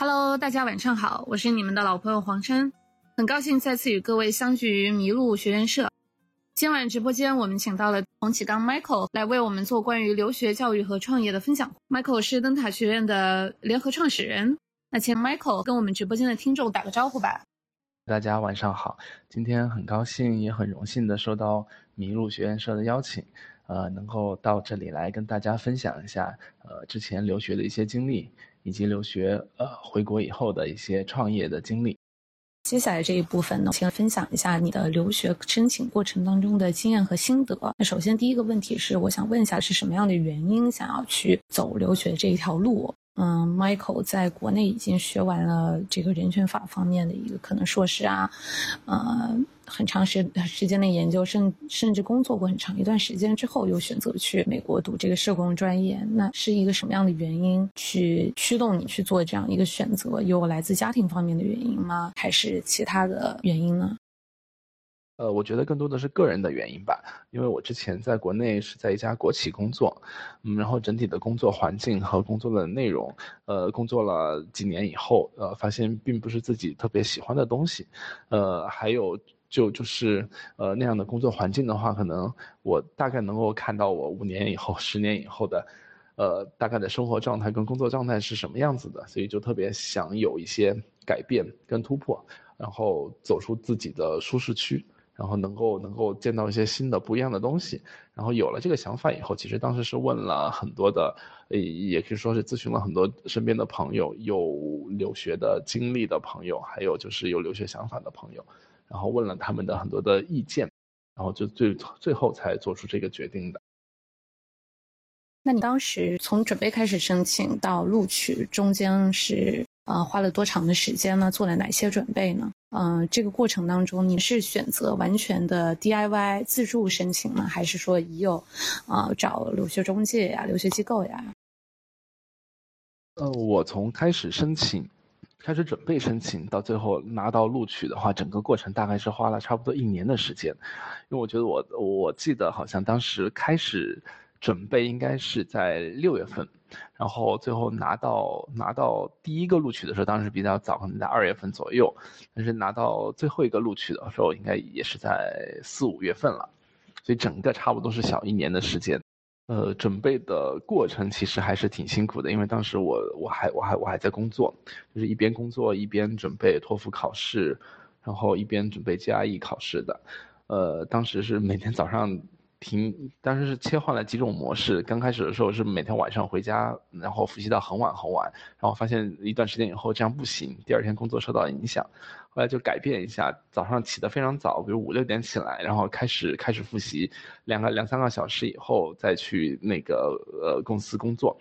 Hello，大家晚上好，我是你们的老朋友黄琛，很高兴再次与各位相聚于麋鹿学院社。今晚直播间我们请到了洪启刚 Michael 来为我们做关于留学教育和创业的分享。Michael 是灯塔学院的联合创始人，那请 Michael 跟我们直播间的听众打个招呼吧。大家晚上好，今天很高兴也很荣幸的受到麋鹿学院社的邀请。呃，能够到这里来跟大家分享一下，呃，之前留学的一些经历，以及留学呃回国以后的一些创业的经历。接下来这一部分呢，请分享一下你的留学申请过程当中的经验和心得。那首先第一个问题是，我想问一下是什么样的原因想要去走留学这一条路？嗯，Michael 在国内已经学完了这个人权法方面的一个可能硕士啊，呃，很长时时间的研究，甚甚至工作过很长一段时间之后，又选择去美国读这个社工专业，那是一个什么样的原因去驱动你去做这样一个选择？有来自家庭方面的原因吗？还是其他的原因呢？呃，我觉得更多的是个人的原因吧，因为我之前在国内是在一家国企工作，嗯，然后整体的工作环境和工作的内容，呃，工作了几年以后，呃，发现并不是自己特别喜欢的东西，呃，还有就就是呃那样的工作环境的话，可能我大概能够看到我五年以后、十年以后的，呃，大概的生活状态跟工作状态是什么样子的，所以就特别想有一些改变跟突破，然后走出自己的舒适区。然后能够能够见到一些新的不一样的东西，然后有了这个想法以后，其实当时是问了很多的，也可以说是咨询了很多身边的朋友，有留学的经历的朋友，还有就是有留学想法的朋友，然后问了他们的很多的意见，然后就最最后才做出这个决定的。那你当时从准备开始申请到录取中间是？呃，花了多长的时间呢？做了哪些准备呢？嗯，这个过程当中，你是选择完全的 DIY 自助申请呢，还是说已有，呃，找留学中介呀、留学机构呀？呃，我从开始申请，开始准备申请，到最后拿到录取的话，整个过程大概是花了差不多一年的时间，因为我觉得我我记得好像当时开始。准备应该是在六月份，然后最后拿到拿到第一个录取的时候，当时比较早，可能在二月份左右，但是拿到最后一个录取的时候，应该也是在四五月份了，所以整个差不多是小一年的时间。呃，准备的过程其实还是挺辛苦的，因为当时我我还我还我还在工作，就是一边工作一边准备托福考试，然后一边准备 GRE 考试的。呃，当时是每天早上。停，当时是切换了几种模式。刚开始的时候是每天晚上回家，然后复习到很晚很晚，然后发现一段时间以后这样不行，第二天工作受到影响，后来就改变一下，早上起得非常早，比如五六点起来，然后开始开始复习，两个两三个小时以后再去那个呃公司工作。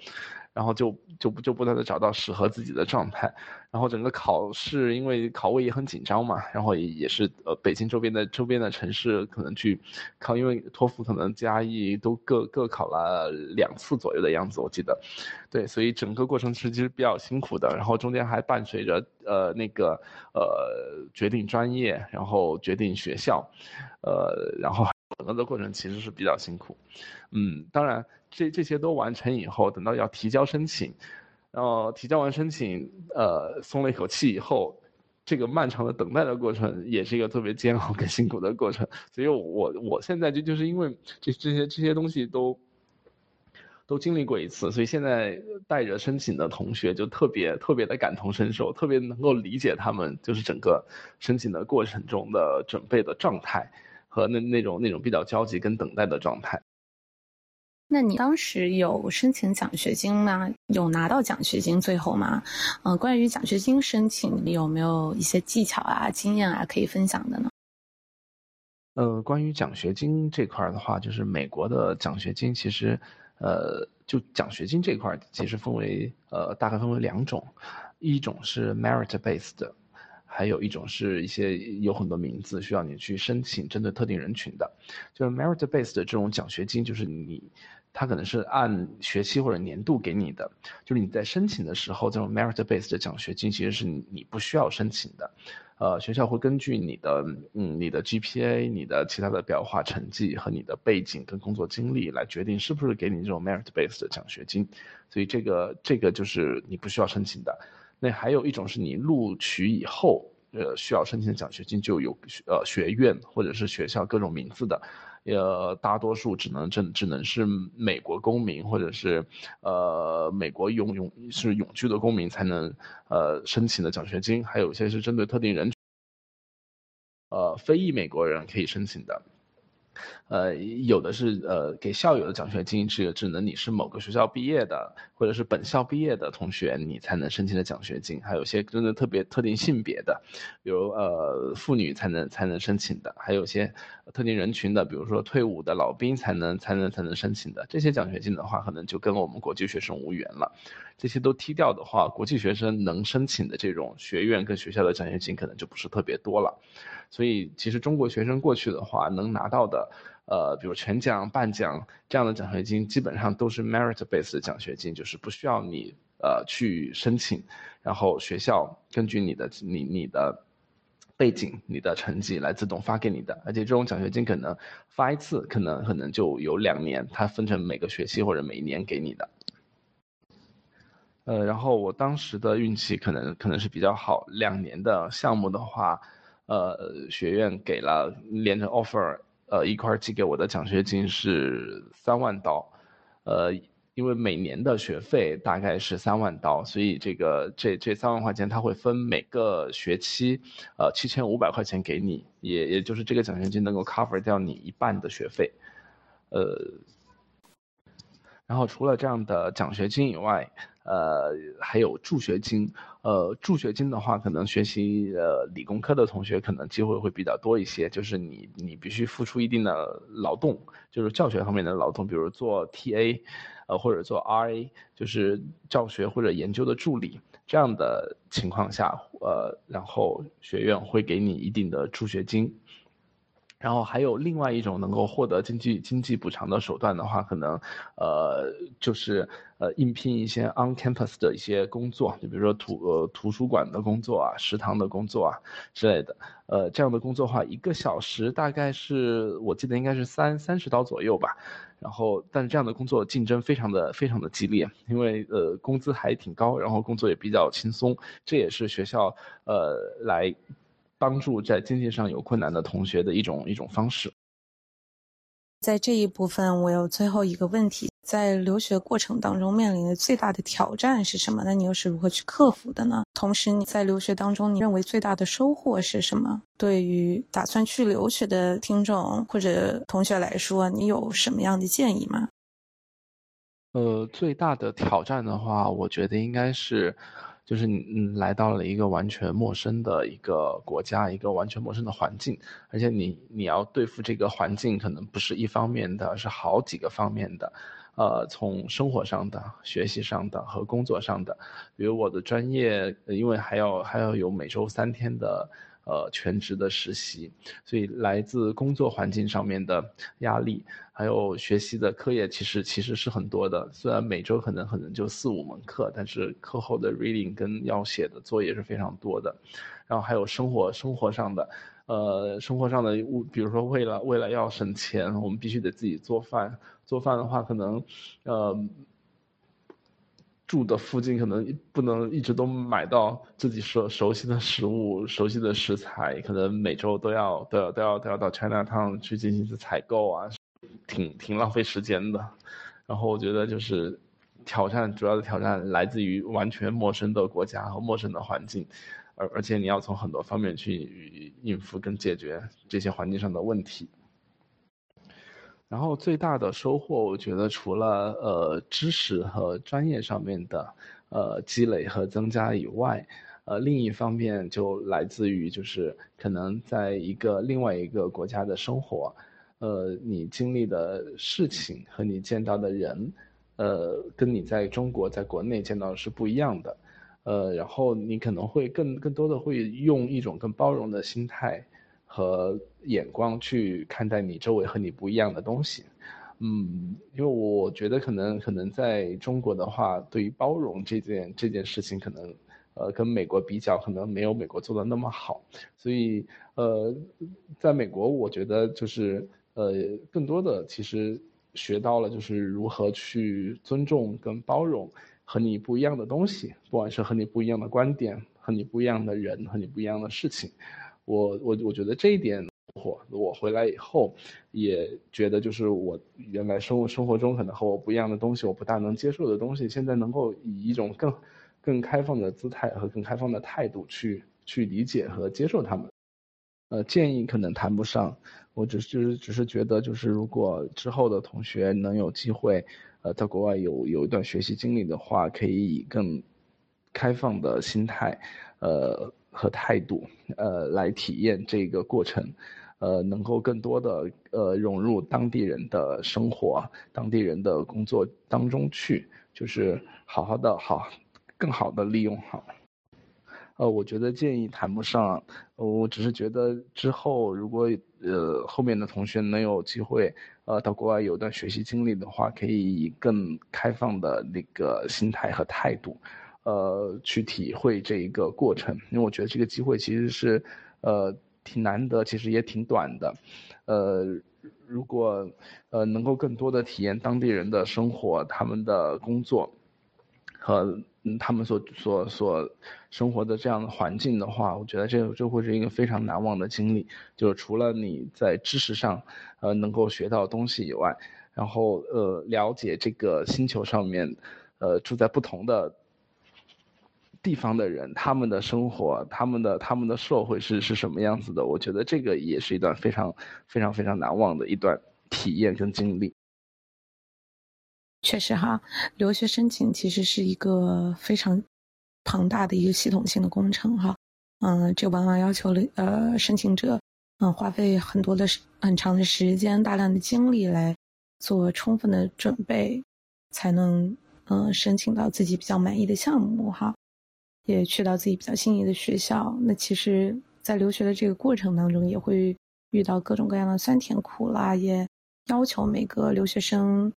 然后就就就不断的找到适合自己的状态，然后整个考试因为考位也很紧张嘛，然后也也是呃北京周边的周边的城市可能去考，因为托福可能加 E 都各各考了两次左右的样子，我记得，对，所以整个过程是其实比较辛苦的，然后中间还伴随着呃那个呃决定专业，然后决定学校，呃然后整个的过程其实是比较辛苦，嗯，当然。这这些都完成以后，等到要提交申请，然后提交完申请，呃，松了一口气以后，这个漫长的等待的过程也是一个特别煎熬跟辛苦的过程。所以，我我现在就就是因为这这些这些东西都都经历过一次，所以现在带着申请的同学就特别特别的感同身受，特别能够理解他们就是整个申请的过程中的准备的状态和那那种那种比较焦急跟等待的状态。那你当时有申请奖学金吗？有拿到奖学金最后吗？嗯，关于奖学金申请，你有没有一些技巧啊、经验啊可以分享的呢？呃，关于奖学金这块的话，就是美国的奖学金，其实，呃，就奖学金这块其实分为呃大概分为两种，一种是 merit based，还有一种是一些有很多名字需要你去申请，针对特定人群的。就是 merit based 的这种奖学金，就是你。它可能是按学期或者年度给你的，就是你在申请的时候，这种 merit based 的奖学金其实是你不需要申请的，呃，学校会根据你的嗯你的 GPA、你的其他的标化成绩和你的背景跟工作经历来决定是不是给你这种 merit based 的奖学金，所以这个这个就是你不需要申请的。那还有一种是你录取以后，呃，需要申请的奖学金就有呃学院或者是学校各种名字的，呃，大多数只能只只能是美国公民或者是呃美国永永是永居的公民才能呃申请的奖学金，还有一些是针对特定人，呃，非裔美国人可以申请的。呃，有的是呃给校友的奖学金，是只能你是某个学校毕业的，或者是本校毕业的同学，你才能申请的奖学金。还有些真的特别特定性别的，比如呃妇女才能才能申请的，还有些特定人群的，比如说退伍的老兵才能才能才能申请的。这些奖学金的话，可能就跟我们国际学生无缘了。这些都踢掉的话，国际学生能申请的这种学院跟学校的奖学金可能就不是特别多了。所以其实中国学生过去的话，能拿到的。呃，比如全奖、半奖这样的奖学金，基本上都是 merit based 的奖学金，就是不需要你呃去申请，然后学校根据你的你你的背景、你的成绩来自动发给你的。而且这种奖学金可能发一次，可能可能就有两年，它分成每个学期或者每一年给你的。呃，然后我当时的运气可能可能是比较好，两年的项目的话，呃，学院给了连着 offer。呃，一块寄给我的奖学金是三万刀，呃，因为每年的学费大概是三万刀，所以这个这这三万块钱他会分每个学期，呃，七千五百块钱给你，也也就是这个奖学金能够 cover 掉你一半的学费，呃，然后除了这样的奖学金以外。呃，还有助学金，呃，助学金的话，可能学习呃理工科的同学可能机会会比较多一些，就是你你必须付出一定的劳动，就是教学方面的劳动，比如做 TA，呃或者做 RA，就是教学或者研究的助理，这样的情况下，呃，然后学院会给你一定的助学金。然后还有另外一种能够获得经济经济补偿的手段的话，可能，呃，就是呃应聘一些 on campus 的一些工作，就比如说图呃图书馆的工作啊、食堂的工作啊之类的。呃，这样的工作话，一个小时大概是我记得应该是三三十刀左右吧。然后，但是这样的工作竞争非常的非常的激烈，因为呃工资还挺高，然后工作也比较轻松，这也是学校呃来。帮助在经济上有困难的同学的一种一种方式。在这一部分，我有最后一个问题：在留学过程当中面临的最大的挑战是什么？那你又是如何去克服的呢？同时，你在留学当中，你认为最大的收获是什么？对于打算去留学的听众或者同学来说，你有什么样的建议吗？呃，最大的挑战的话，我觉得应该是。就是你来到了一个完全陌生的一个国家，一个完全陌生的环境，而且你你要对付这个环境，可能不是一方面的，是好几个方面的，呃，从生活上的、学习上的和工作上的，比如我的专业，因为还要还要有每周三天的。呃，全职的实习，所以来自工作环境上面的压力，还有学习的课业，其实其实是很多的。虽然每周可能可能就四五门课，但是课后的 reading 跟要写的作业是非常多的。然后还有生活生活上的，呃，生活上的物，比如说为了为了要省钱，我们必须得自己做饭。做饭的话，可能，呃。住的附近可能不能一直都买到自己熟熟悉的食物、熟悉的食材，可能每周都要都要都要都要到 China Town 去进行一次采购啊，挺挺浪费时间的。然后我觉得就是挑战，主要的挑战来自于完全陌生的国家和陌生的环境，而而且你要从很多方面去应付跟解决这些环境上的问题。然后最大的收获，我觉得除了呃知识和专业上面的呃积累和增加以外，呃另一方面就来自于就是可能在一个另外一个国家的生活，呃你经历的事情和你见到的人，呃跟你在中国在国内见到的是不一样的，呃然后你可能会更更多的会用一种更包容的心态。和眼光去看待你周围和你不一样的东西，嗯，因为我觉得可能可能在中国的话，对于包容这件这件事情，可能呃跟美国比较，可能没有美国做的那么好，所以呃，在美国，我觉得就是呃更多的其实学到了就是如何去尊重跟包容。和你不一样的东西，不管是和你不一样的观点，和你不一样的人，和你不一样的事情。我我我觉得这一点，我我回来以后也觉得，就是我原来生活生活中可能和我不一样的东西，我不大能接受的东西，现在能够以一种更更开放的姿态和更开放的态度去去理解和接受他们。呃，建议可能谈不上，我只是就是只是觉得，就是如果之后的同学能有机会，呃，在国外有有一段学习经历的话，可以以更开放的心态，呃和态度，呃来体验这个过程，呃，能够更多的呃融入当地人的生活、当地人的工作当中去，就是好好的好，更好的利用好。呃，我觉得建议谈不上，我只是觉得之后如果呃后面的同学能有机会，呃到国外有段学习经历的话，可以以更开放的那个心态和态度，呃去体会这一个过程，因为我觉得这个机会其实是，呃挺难得，其实也挺短的，呃如果呃能够更多的体验当地人的生活，他们的工作。和，他们所所所生活的这样的环境的话，我觉得这这会是一个非常难忘的经历。就是除了你在知识上，呃，能够学到东西以外，然后呃，了解这个星球上面，呃，住在不同的地方的人，他们的生活，他们的他们的社会是是什么样子的？我觉得这个也是一段非常非常非常难忘的一段体验跟经历。确实哈，留学申请其实是一个非常庞大的一个系统性的工程哈。嗯，这往往要求了呃申请者嗯花费很多的很长的时间、大量的精力来做充分的准备，才能嗯申请到自己比较满意的项目哈，也去到自己比较心仪的学校。那其实，在留学的这个过程当中，也会遇到各种各样的酸甜苦辣，也要求每个留学生。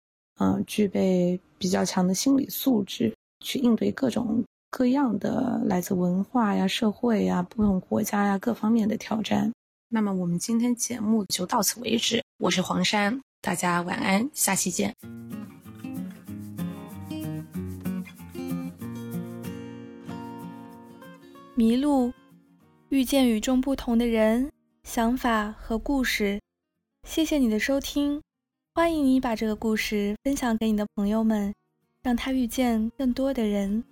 嗯，具备比较强的心理素质，去应对各种各样的来自文化呀、社会呀、不同国家呀各方面的挑战。那么，我们今天节目就到此为止。我是黄山，大家晚安，下期见。迷路，遇见与众不同的人、想法和故事。谢谢你的收听。欢迎你把这个故事分享给你的朋友们，让他遇见更多的人。